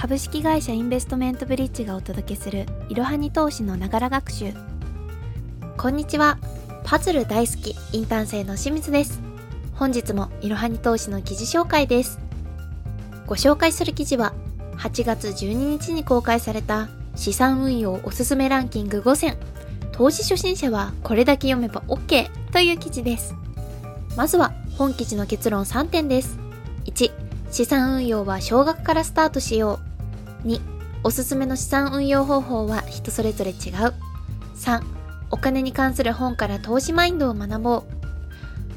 株式会社インベストメントブリッジがお届けするいろはに投資のながら学習。こんにちは。パズル大好きインターン生の清水です。本日もいろはに投資の記事紹介です。ご紹介する記事は8月12日に公開された資産運用おすすめランキング5選。投資初心者はこれだけ読めば OK という記事です。まずは本記事の結論3点です。1資産運用は少額からスタートしよう。2おすすめの資産運用方法は人それぞれ違う。3お金に関する本から投資マインドを学ぼう。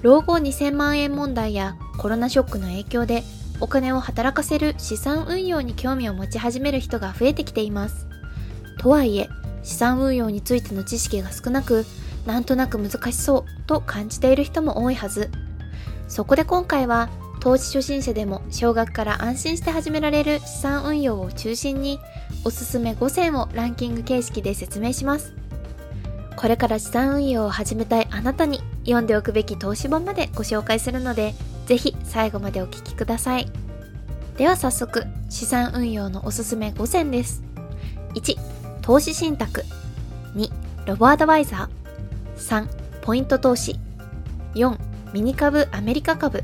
老後2000万円問題やコロナショックの影響でお金を働かせる資産運用に興味を持ち始める人が増えてきています。とはいえ資産運用についての知識が少なくなんとなく難しそうと感じている人も多いはず。そこで今回は投資初心者でも少額から安心して始められる資産運用を中心におすすめ5選をランキング形式で説明します。これから資産運用を始めたいあなたに読んでおくべき投資本までご紹介するのでぜひ最後までお聞きください。では早速資産運用のおすすめ5選です。1投資信託。2ロボアドバイザー。3ポイント投資。4ミニ株アメリカ株。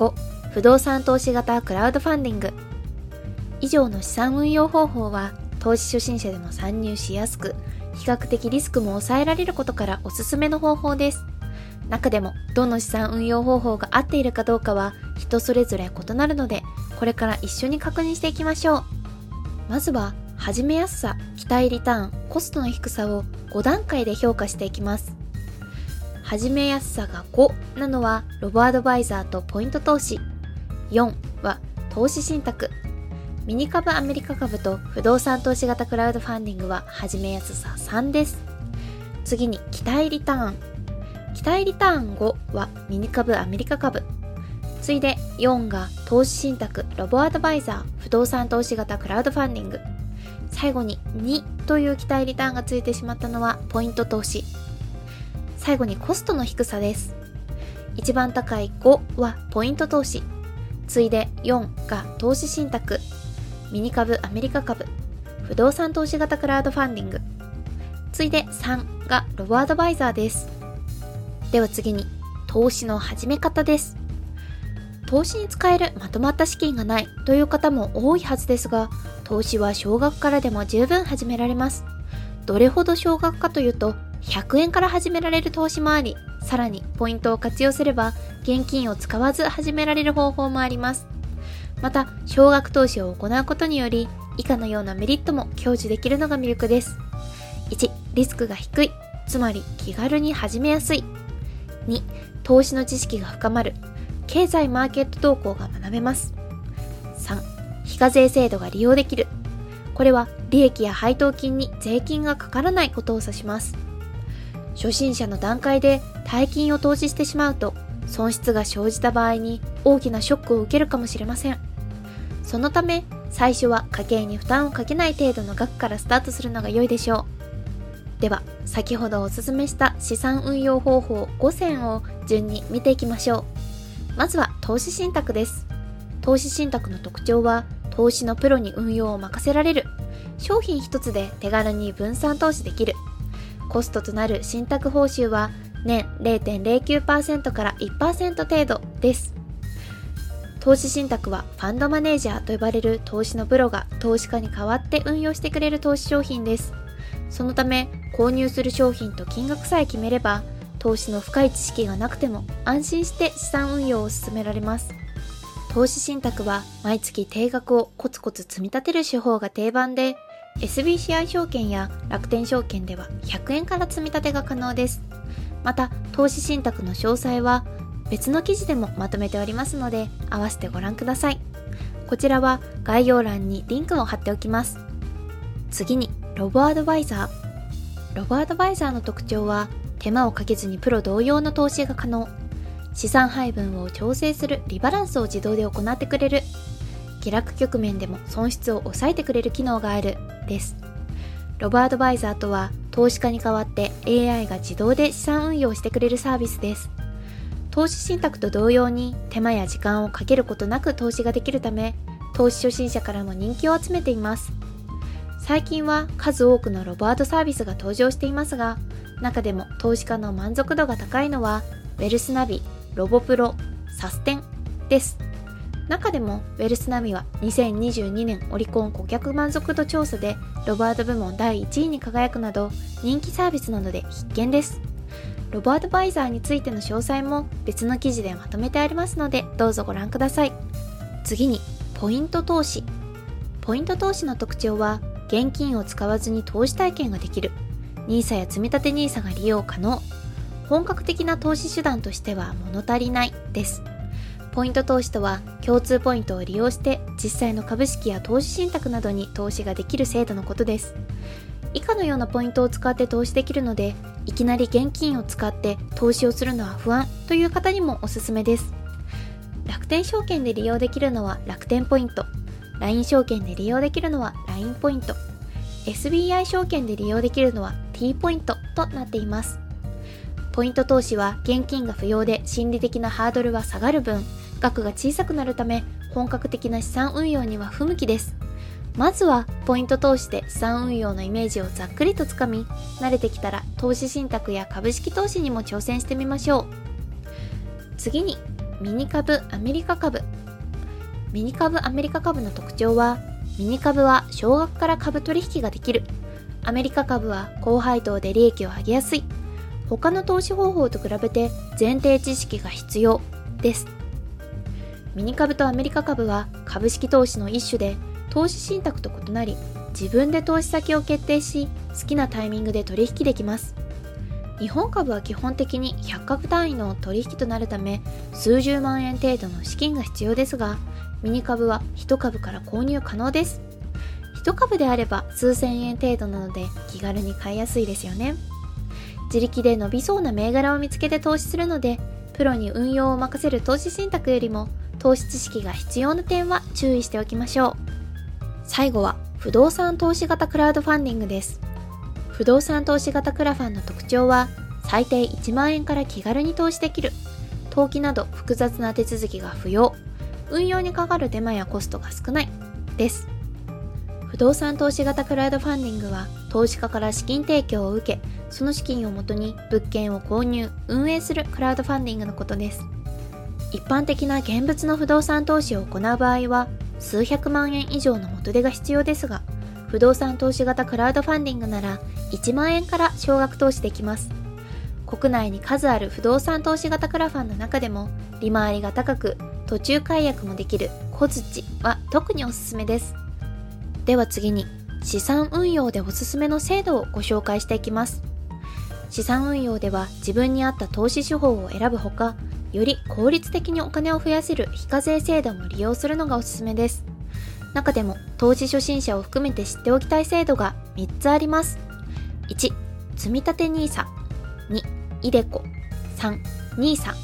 5不動産投資型クラウドファンディング。以上の資産運用方法は投資初心者でも参入しやすく比較的リスクも抑えられることからおすすめの方法です。中でもどの資産運用方法が合っているかどうかは人それぞれ異なるのでこれから一緒に確認していきましょう。まずは始めやすさ期待リターンコストの低さを5段階で評価していきます。始めやすさが5なのはロボアドバイザーとポイント投資。4は投資信託。ミニ株アメリカ株と不動産投資型クラウドファンディングは始めやすさ3です。次に期待リターン。期待リターン5はミニ株アメリカ株。次いで4が投資信託。ロボアドバイザー不動産投資型クラウドファンディング。最後に2という期待リターンがついてしまったのはポイント投資。最後にコストの低さです。一番高い5はポイント投資。次いで4が投資信託。ミニ株アメリカ株。不動産投資型クラウドファンディング。次いで3がロボアドバイザーです。では次に、投資の始め方です。投資に使えるまとまった資金がないという方も多いはずですが、投資は少額からでも十分始められます。どれほど少額かというと、100円から始められる投資もあり、さらにポイントを活用すれば現金を使わず始められる方法もあります。また、少額投資を行うことにより、以下のようなメリットも享受できるのが魅力です。1、リスクが低い、つまり気軽に始めやすい。2、投資の知識が深まる、経済マーケット動向が学べます。3、非課税制度が利用できる。これは利益や配当金に税金がかからないことを指します。初心者の段階で大金を投資してしまうと損失が生じた場合に大きなショックを受けるかもしれません。そのため最初は家計に負担をかけない程度の額からスタートするのが良いでしょう。では先ほどおすすめした資産運用方法5選を順に見ていきましょう。まずは投資信託です。投資信託の特徴は投資のプロに運用を任せられる。商品一つで手軽に分散投資できる。コストとなる信託報酬は年0.09%から1%程度です。投資信託はファンドマネージャーと呼ばれる投資のプロが投資家に代わって運用してくれる投資商品です。そのため購入する商品と金額さえ決めれば投資の深い知識がなくても安心して資産運用を進められます。投資信託は毎月定額をコツコツ積み立てる手法が定番で SBCI 証券や楽天証券では100円から積み立てが可能です。また、投資信託の詳細は別の記事でもまとめておりますので、合わせてご覧ください。こちらは概要欄にリンクを貼っておきます。次に、ロボアドバイザー。ロボアドバイザーの特徴は、手間をかけずにプロ同様の投資が可能。資産配分を調整するリバランスを自動で行ってくれる。下落局面でも損失を抑えてくれる機能があるです。ロボアドバイザーとは投資家に代わって AI が自動で資産運用してくれるサービスです。投資信託と同様に手間や時間をかけることなく投資ができるため投資初心者からも人気を集めています。最近は数多くのロボアートサービスが登場していますが中でも投資家の満足度が高いのはウェルスナビ、ロボプロ、サステンです。中でもウェルスナビは2022年オリコン顧客満足度調査でロボアート部門第1位に輝くなど人気サービスなので必見です。ロボアドバイザーについての詳細も別の記事でまとめてありますのでどうぞご覧ください。次にポイント投資。ポイント投資の特徴は現金を使わずに投資体験ができる。NISA や積立 NISA が利用可能。本格的な投資手段としては物足りないです。ポイント投資とは共通ポイントを利用して実際の株式や投資信託などに投資ができる制度のことです。以下のようなポイントを使って投資できるのでいきなり現金を使って投資をするのは不安という方にもおすすめです。楽天証券で利用できるのは楽天ポイント。LINE 証券で利用できるのは LINE ポイント。SBI 証券で利用できるのは T ポイントとなっています。ポイント投資は現金が不要で心理的なハードルは下がる分額が小さくなるため本格的な資産運用には不向きです。まずはポイント投資で資産運用のイメージをざっくりとつかみ慣れてきたら投資信託や株式投資にも挑戦してみましょう。次にミニ株アメリカ株。ミニ株アメリカ株の特徴はミニ株は少額から株取引ができる。アメリカ株は高配当で利益を上げやすい。他の投資方法と比べて前提知識が必要です。ミニ株とアメリカ株は株式投資の一種で投資信託と異なり自分で投資先を決定し好きなタイミングで取引できます。日本株は基本的に100株単位の取引となるため数十万円程度の資金が必要ですがミニ株は1株から購入可能です。1株であれば数千円程度なので気軽に買いやすいですよね。自力で伸びそうな銘柄を見つけて投資するのでプロに運用を任せる投資信託よりも投資知識が必要な点は注意しておきましょう。最後は不動産投資型クラウドファンディングです。不動産投資型クラファンの特徴は最低1万円から気軽に投資できる。登記など複雑な手続きが不要。運用にかかる手間やコストが少ない。です。不動産投資型クラウドファンディングは投資家から資金提供を受けその資金をもとに物件を購入運営するクラウドファンディングのことです。一般的な現物の不動産投資を行う場合は数百万円以上の元手が必要ですが不動産投資型クラウドファンディングなら1万円から少額投資できます。国内に数ある不動産投資型クラファンの中でも利回りが高く途中解約もできる小槌は特におすすめです。では次に資産運用でおすすめの制度をご紹介していきます。資産運用では自分に合った投資手法を選ぶほかより効率的にお金を増やせる非課税制度も利用するのがおすすめです。中でも投資初心者を含めて知っておきたい制度が3つあります。1、積立 NISA。2、イデコ。3、NISA。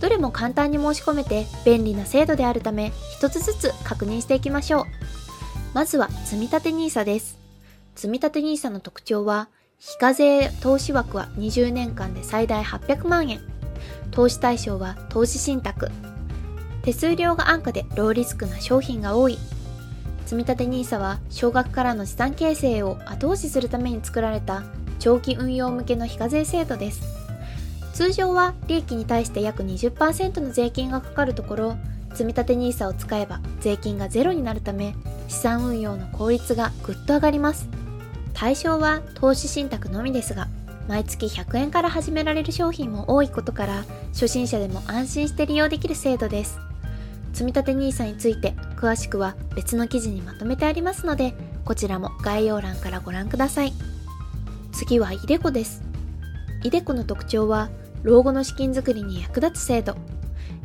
どれも簡単に申し込めて便利な制度であるため一つずつ確認していきましょう。まずは積立 NISA です。積立 NISA の特徴は非課税投資枠は20年間で最大800万円。投資対象は投資信託。手数料が安価でローリスクな商品が多い。積立 NISA は少額からの資産形成を後押しするために作られた長期運用向けの非課税制度です。通常は利益に対して約20%の税金がかかるところ積立 NISA を使えば税金がゼロになるため資産運用の効率がぐっと上がります。対象は投資信託のみですが毎月100円から始められる商品も多いことから初心者でも安心して利用できる制度です。積立 NISA について詳しくは別の記事にまとめてありますのでこちらも概要欄からご覧ください。次は iDeCo です。iDeCo の特徴は老後の資金づくりに役立つ制度。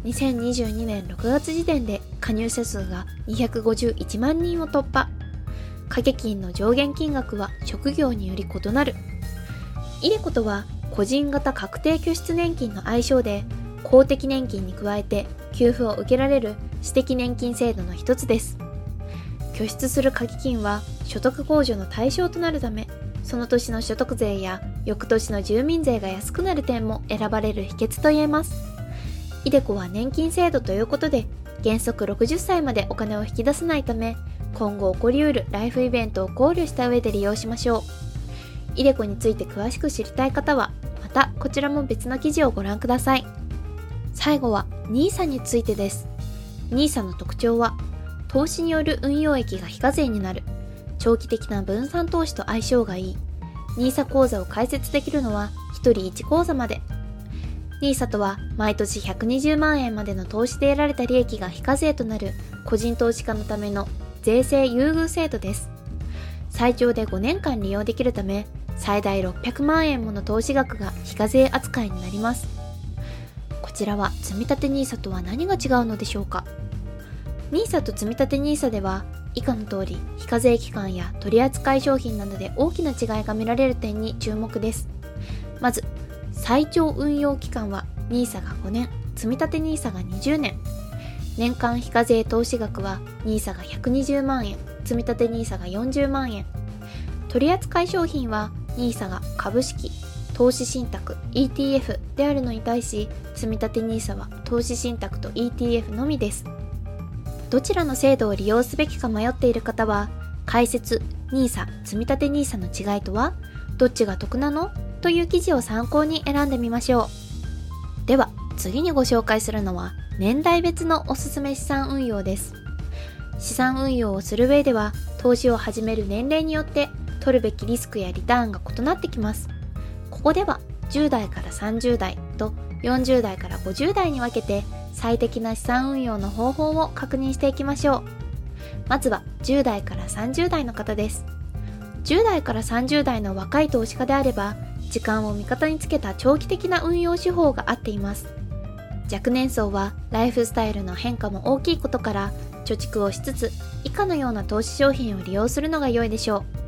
2022年6月時点で加入者数が251万人を突破。掛け金の上限金額は職業により異なる。イデコとは個人型確定拠出年金の愛称で公的年金に加えて給付を受けられる私的年金制度の一つです拠出する掛け金は所得控除の対象となるためその年の所得税や翌年の住民税が安くなる点も選ばれる秘訣と言えますイデコは年金制度ということで原則60歳までお金を引き出せないため、今後起こりうるライフイベントを考慮した上で利用しましょう。イデコについて詳しく知りたい方は、またこちらも別の記事をご覧ください。最後は NISA についてです。NISA の特徴は、投資による運用益が非課税になる、長期的な分散投資と相性がいい、NISA 口座を開設できるのは1人1口座まで。NISA とは毎年120万円までの投資で得られた利益が非課税となる個人投資家のための税制優遇制度です。最長で5年間利用できるため、最大600万円もの投資額が非課税扱いになります。こちらは積立 NISA とは何が違うのでしょうか？NISA と積立 NISA では以下の通り非課税期間や取扱商品などで大きな違いが見られる点に注目です。まず最長運用期間は NISA が5年積立 NISA が20年。年間非課税投資額は NISA が120万円積立 NISA が40万円。取扱商品は NISA が株式投資信託 ETF であるのに対し積立 NISA は投資信託と ETF のみですどちらの制度を利用すべきか迷っている方は、解説 NISA 積立 NISA の違いとは、どっちが得なの？という記事を参考に選んでみましょう。では、次にご紹介するのは、年代別のおすすめ資産運用です。資産運用をする上では、投資を始める年齢によって取るべきリスクやリターンが異なってきます。ここでは10代から30代と40代から50代に分けて最適な資産運用の方法を確認していきましょう。まずは10代から30代の方です。10代から30代の若い投資家であれば、時間を味方につけた長期的な運用手法が合っています。若年層はライフスタイルの変化も大きいことから貯蓄をしつつ以下のような投資商品を利用するのが良いでしょう。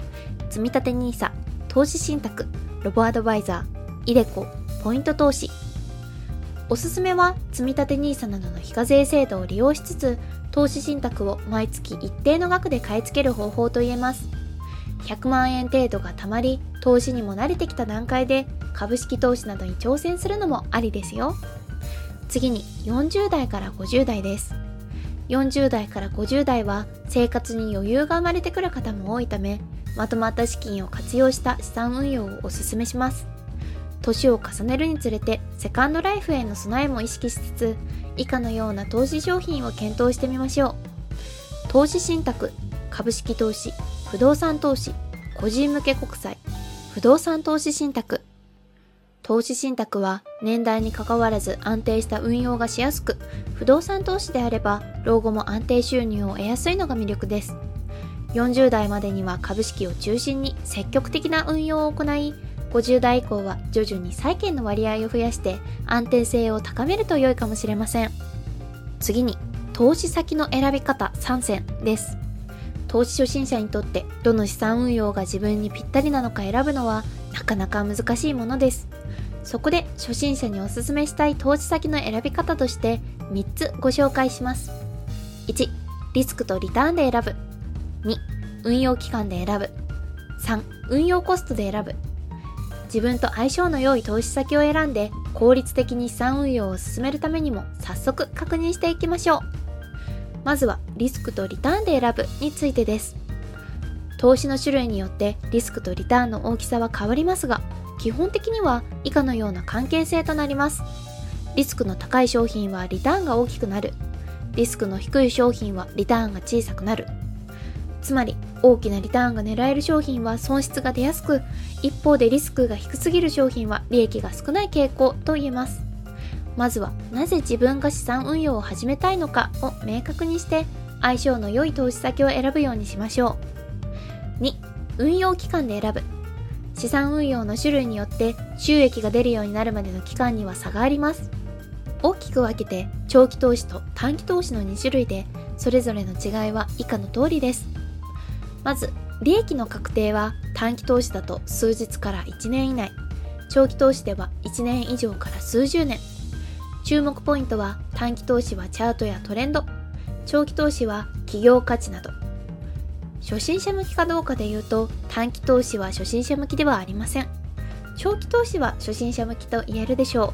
積立 NISA、投資信託、ロボアドバイザー、イデコ、ポイント投資、おすすめは積立 NISA などの非課税制度を利用しつつ投資信託を毎月一定の額で買い付ける方法といえます。100万円程度がたまり投資にも慣れてきた段階で株式投資などに挑戦するのもありですよ。次に40代から50代です。40代から50代は生活に余裕が生まれてくる方も多いためまとまった資金を活用した資産運用をおすすめします。年を重ねるにつれてセカンドライフへの備えも意識しつつ以下のような投資商品を検討してみましょう。投資信託株式投資不動産投資個人向け国債不動産投資信託。投資信託は年代にかかわらず安定した運用がしやすく不動産投資であれば老後も安定収入を得やすいのが魅力です。40代までには株式を中心に積極的な運用を行い50代以降は徐々に債券の割合を増やして安定性を高めると良いかもしれません。次に投資先の選び方3選です。投資初心者にとってどの資産運用が自分にぴったりなのか選ぶのはなかなか難しいものです。そこで初心者におすすめしたい投資先の選び方として3つご紹介します。1リスクとリターンで選ぶ。2運用期間で選ぶ。3運用コストで選ぶ。自分と相性の良い投資先を選んで効率的に資産運用を進めるためにも早速確認していきましょう。まずはリスクとリターンで選ぶについてです。投資の種類によってリスクとリターンの大きさは変わりますが基本的には以下のような関係性となります。リスクの高い商品はリターンが大きくなる。リスクの低い商品はリターンが小さくなる。つまり大きなリターンが狙える商品は損失が出やすく一方でリスクが低すぎる商品は利益が少ない傾向と言えます。まずはなぜ自分が資産運用を始めたいのかを明確にして相性の良い投資先を選ぶようにしましょう。2運用期間で選ぶ。資産運用の種類によって収益が出るようになるまでの期間には差があります。大きく分けて長期投資と短期投資の2種類でそれぞれの違いは以下の通りです。まず利益の確定は短期投資だと数日から1年以内。長期投資では1年以上から数十年。注目ポイントは短期投資はチャートやトレンド。長期投資は企業価値など。初心者向きかどうかで言うと短期投資は初心者向きではありません。長期投資は初心者向きと言えるでしょ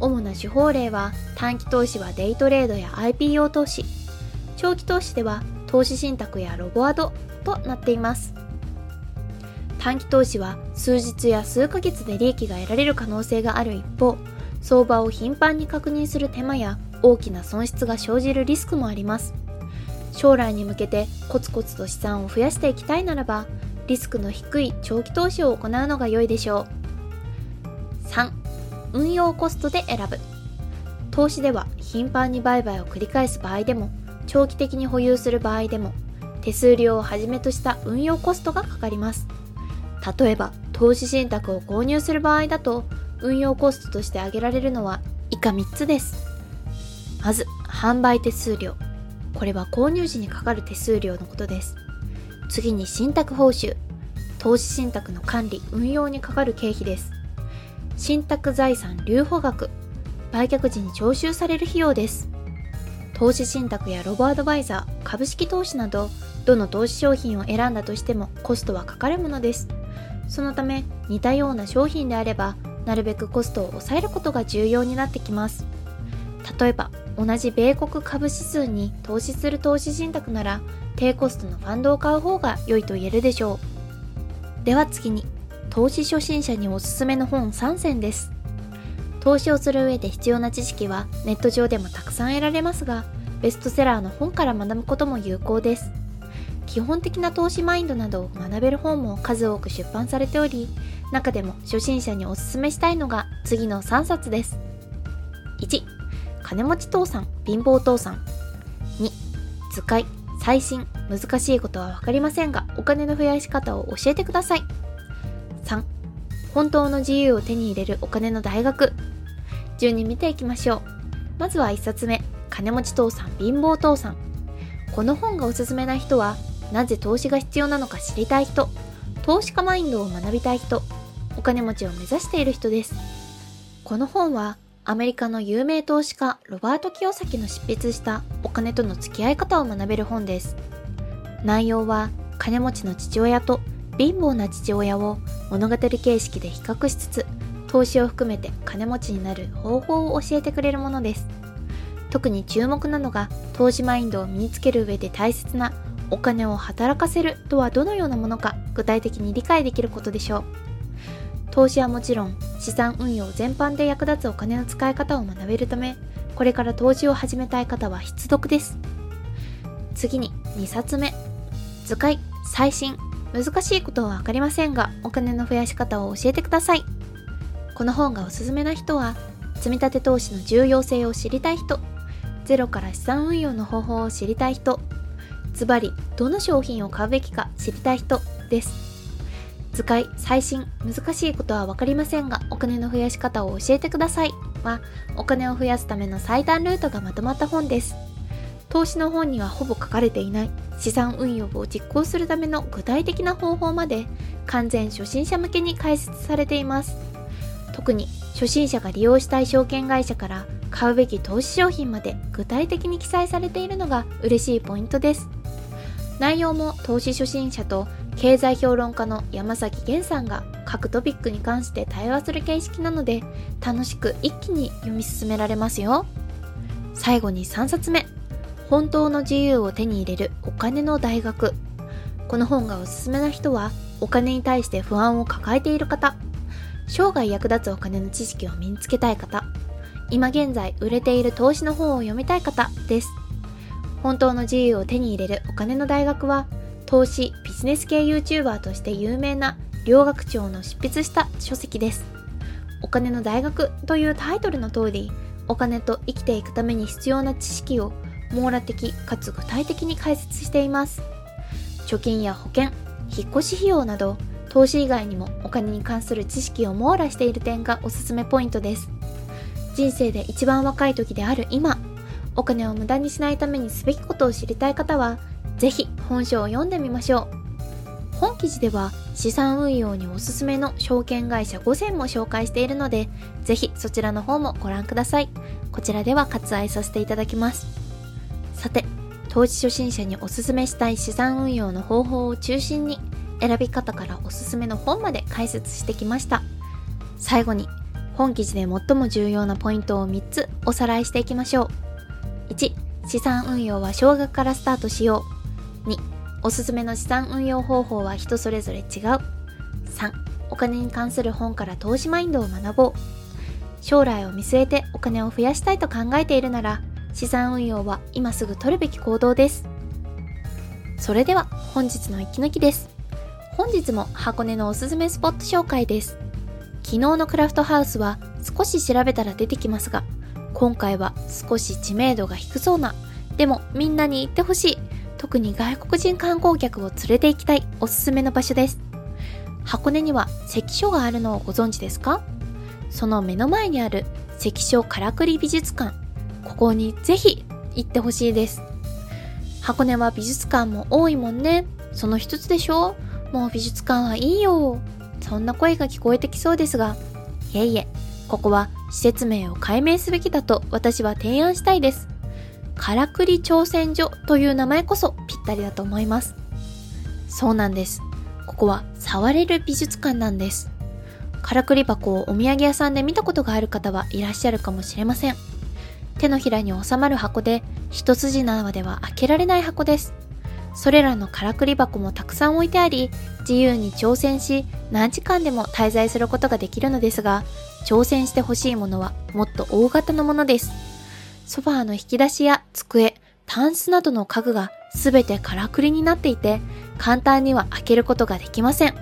う。主な手法例は短期投資はデイトレードや IPO 投資。長期投資では投資信託やロボアドとなっています。短期投資は数日や数ヶ月で利益が得られる可能性がある一方相場を頻繁に確認する手間や大きな損失が生じるリスクもあります。将来に向けてコツコツと資産を増やしていきたいならばリスクの低い長期投資を行うのが良いでしょう。3運用コストで選ぶ。投資では頻繁に売買を繰り返す場合でも長期的に保有する場合でも手数料をはじめとした運用コストがかかります。例えば投資信託を購入する場合だと運用コストとして挙げられるのは以下3つです。まず販売手数料。これは購入時にかかる手数料のことです。次に信託報酬。投資信託の管理運用にかかる経費です。信託財産留保額。売却時に徴収される費用です。投資信託やロボアドバイザー株式投資などどの投資商品を選んだとしてもコストはかかるものです。そのため似たような商品であればなるべくコストを抑えることが重要になってきます。例えば同じ米国株指数に投資する投資信託なら低コストのファンドを買う方が良いと言えるでしょう。では次に投資初心者におすすめの本3選です。投資をする上で必要な知識はネット上でもたくさん得られますがベストセラーの本から学ぶことも有効です。基本的な投資マインドなどを学べる本も数多く出版されており中でも初心者におすすめしたいのが次の3冊です。1金持ち父さん貧乏父さん2図解最新難しいことは分かりませんがお金の増やし方を教えてください。3本当の自由を手に入れるお金の大学。順に見ていきましょう。まずは1冊目。金持ち父さん貧乏父さん。この本がおすすめな人はなぜ投資が必要なのか知りたい人。投資家マインドを学びたい人。お金持ちを目指している人です。この本はアメリカの有名投資家ロバート清崎の執筆したお金との付き合い方を学べる本です。内容は金持ちの父親と貧乏な父親を物語形式で比較しつつ投資を含めて金持ちになる方法を教えてくれるものです。特に注目なのが投資マインドを身につける上で大切なお金を働かせるとはどのようなものか具体的に理解できることでしょう。投資はもちろん資産運用全般で役立つお金の使い方を学べるためこれから投資を始めたい方は必読です。次に2冊目。図解最新。難しいことは分かりませんがお金の増やし方を教えてください。この本がおすすめな人は積立投資の重要性を知りたい人ゼロから資産運用の方法を知りたい人ズバリどの商品を買うべきか知りたい人です図解、最新、難しいことは分かりませんが、お金の増やし方を教えてくださいは、お金を増やすための最短ルートがまとまった本です。投資の本にはほぼ書かれていない資産運用を実行するための具体的な方法まで完全初心者向けに解説されています。特に初心者が利用したい証券会社から買うべき投資商品まで具体的に記載されているのが嬉しいポイントです。内容も投資初心者と経済評論家の山崎源さんが各トピックに関して対話する形式なので楽しく一気に読み進められますよ。最後に3冊目。本当の自由を手に入れるお金の大学。この本がおすすめな人はお金に対して不安を抱えている方。生涯役立つお金の知識を身につけたい方。今現在売れている投資の本を読みたい方です。本当の自由を手に入れるお金の大学は投資ビジネス系 YouTuber として有名な両学長の執筆した書籍です。お金の大学というタイトルの通りお金と生きていくために必要な知識を網羅的かつ具体的に解説しています。貯金や保険引っ越し費用など投資以外にもお金に関する知識を網羅している点がおすすめポイントです。人生で一番若い時である今お金を無駄にしないためにすべきことを知りたい方はぜひ本書を読んでみましょう。本記事では資産運用におすすめの証券会社5選も紹介しているのでぜひそちらの方もご覧ください。こちらでは割愛させていただきます。さて投資初心者におすすめしたい資産運用の方法を中心に選び方からおすすめの本まで解説してきました最後に本記事で最も重要なポイントを3つおさらいしていきましょう。1、資産運用は少額からスタートしよう。2、おすすめの資産運用方法は人それぞれ違う。3、お金に関する本から投資マインドを学ぼう。将来を見据えてお金を増やしたいと考えているなら、資産運用は今すぐ取るべき行動です。それでは本日の息抜きです。本日も箱根のおすすめスポット紹介です。昨日のクラフトハウスは少し調べたら出てきますが、今回は少し知名度が低そうな、でもみんなに行ってほしい、特に外国人観光客を連れて行きたいおすすめの場所です。箱根には関所があるのをご存知ですか？その目の前にある関所からくり美術館。ここにぜひ行ってほしいです。箱根は美術館も多いもんね。その一つでしょ？もう美術館はいいよ。そんな声が聞こえてきそうですが、いえいえ、ここは施設名を改名すべきだと私は提案したいです。からくり挑戦所という名前こそぴったりだと思います。そうなんです。ここは触れる美術館なんです。からくり箱をお土産屋さんで見たことがある方はいらっしゃるかもしれません。手のひらに収まる箱で一筋縄では開けられない箱です。それらのからくり箱もたくさん置いてあり、自由に挑戦し、何時間でも滞在することができるのですが、挑戦してほしいものはもっと大型のものです。ソファーの引き出しや机、タンスなどの家具がすべてからくりになっていて、簡単には開けることができません。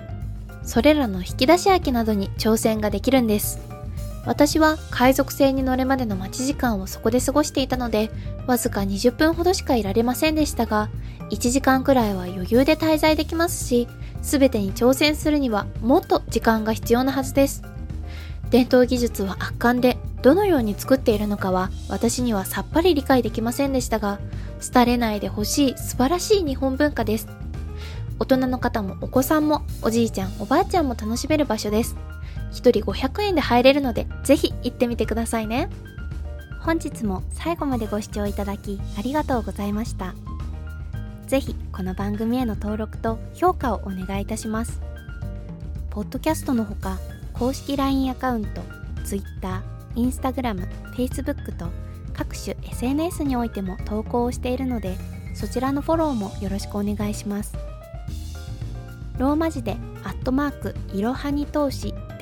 それらの引き出し開けなどに挑戦ができるんです。私は海賊船に乗るまでの待ち時間をそこで過ごしていたので、わずか20分ほどしかいられませんでしたが、1時間くらいは余裕で滞在できますし、すべてに挑戦するにはもっと時間が必要なはずです。伝統技術は圧巻で、どのように作っているのかは私にはさっぱり理解できませんでしたが、廃れないでほしい素晴らしい日本文化です。大人の方もお子さんもおじいちゃんおばあちゃんも楽しめる場所です。1人500円で入れるので、ぜひ行ってみてくださいね。本日も最後までご視聴いただきありがとうございました。ぜひこの番組への登録と評価をお願いいたします。ポッドキャストのほか、公式 LINE アカウント、Twitter、Instagram、Facebook と各種 SNS においても投稿をしているので、そちらのフォローもよろしくお願いします。ローマ字でアットマークいろはに投資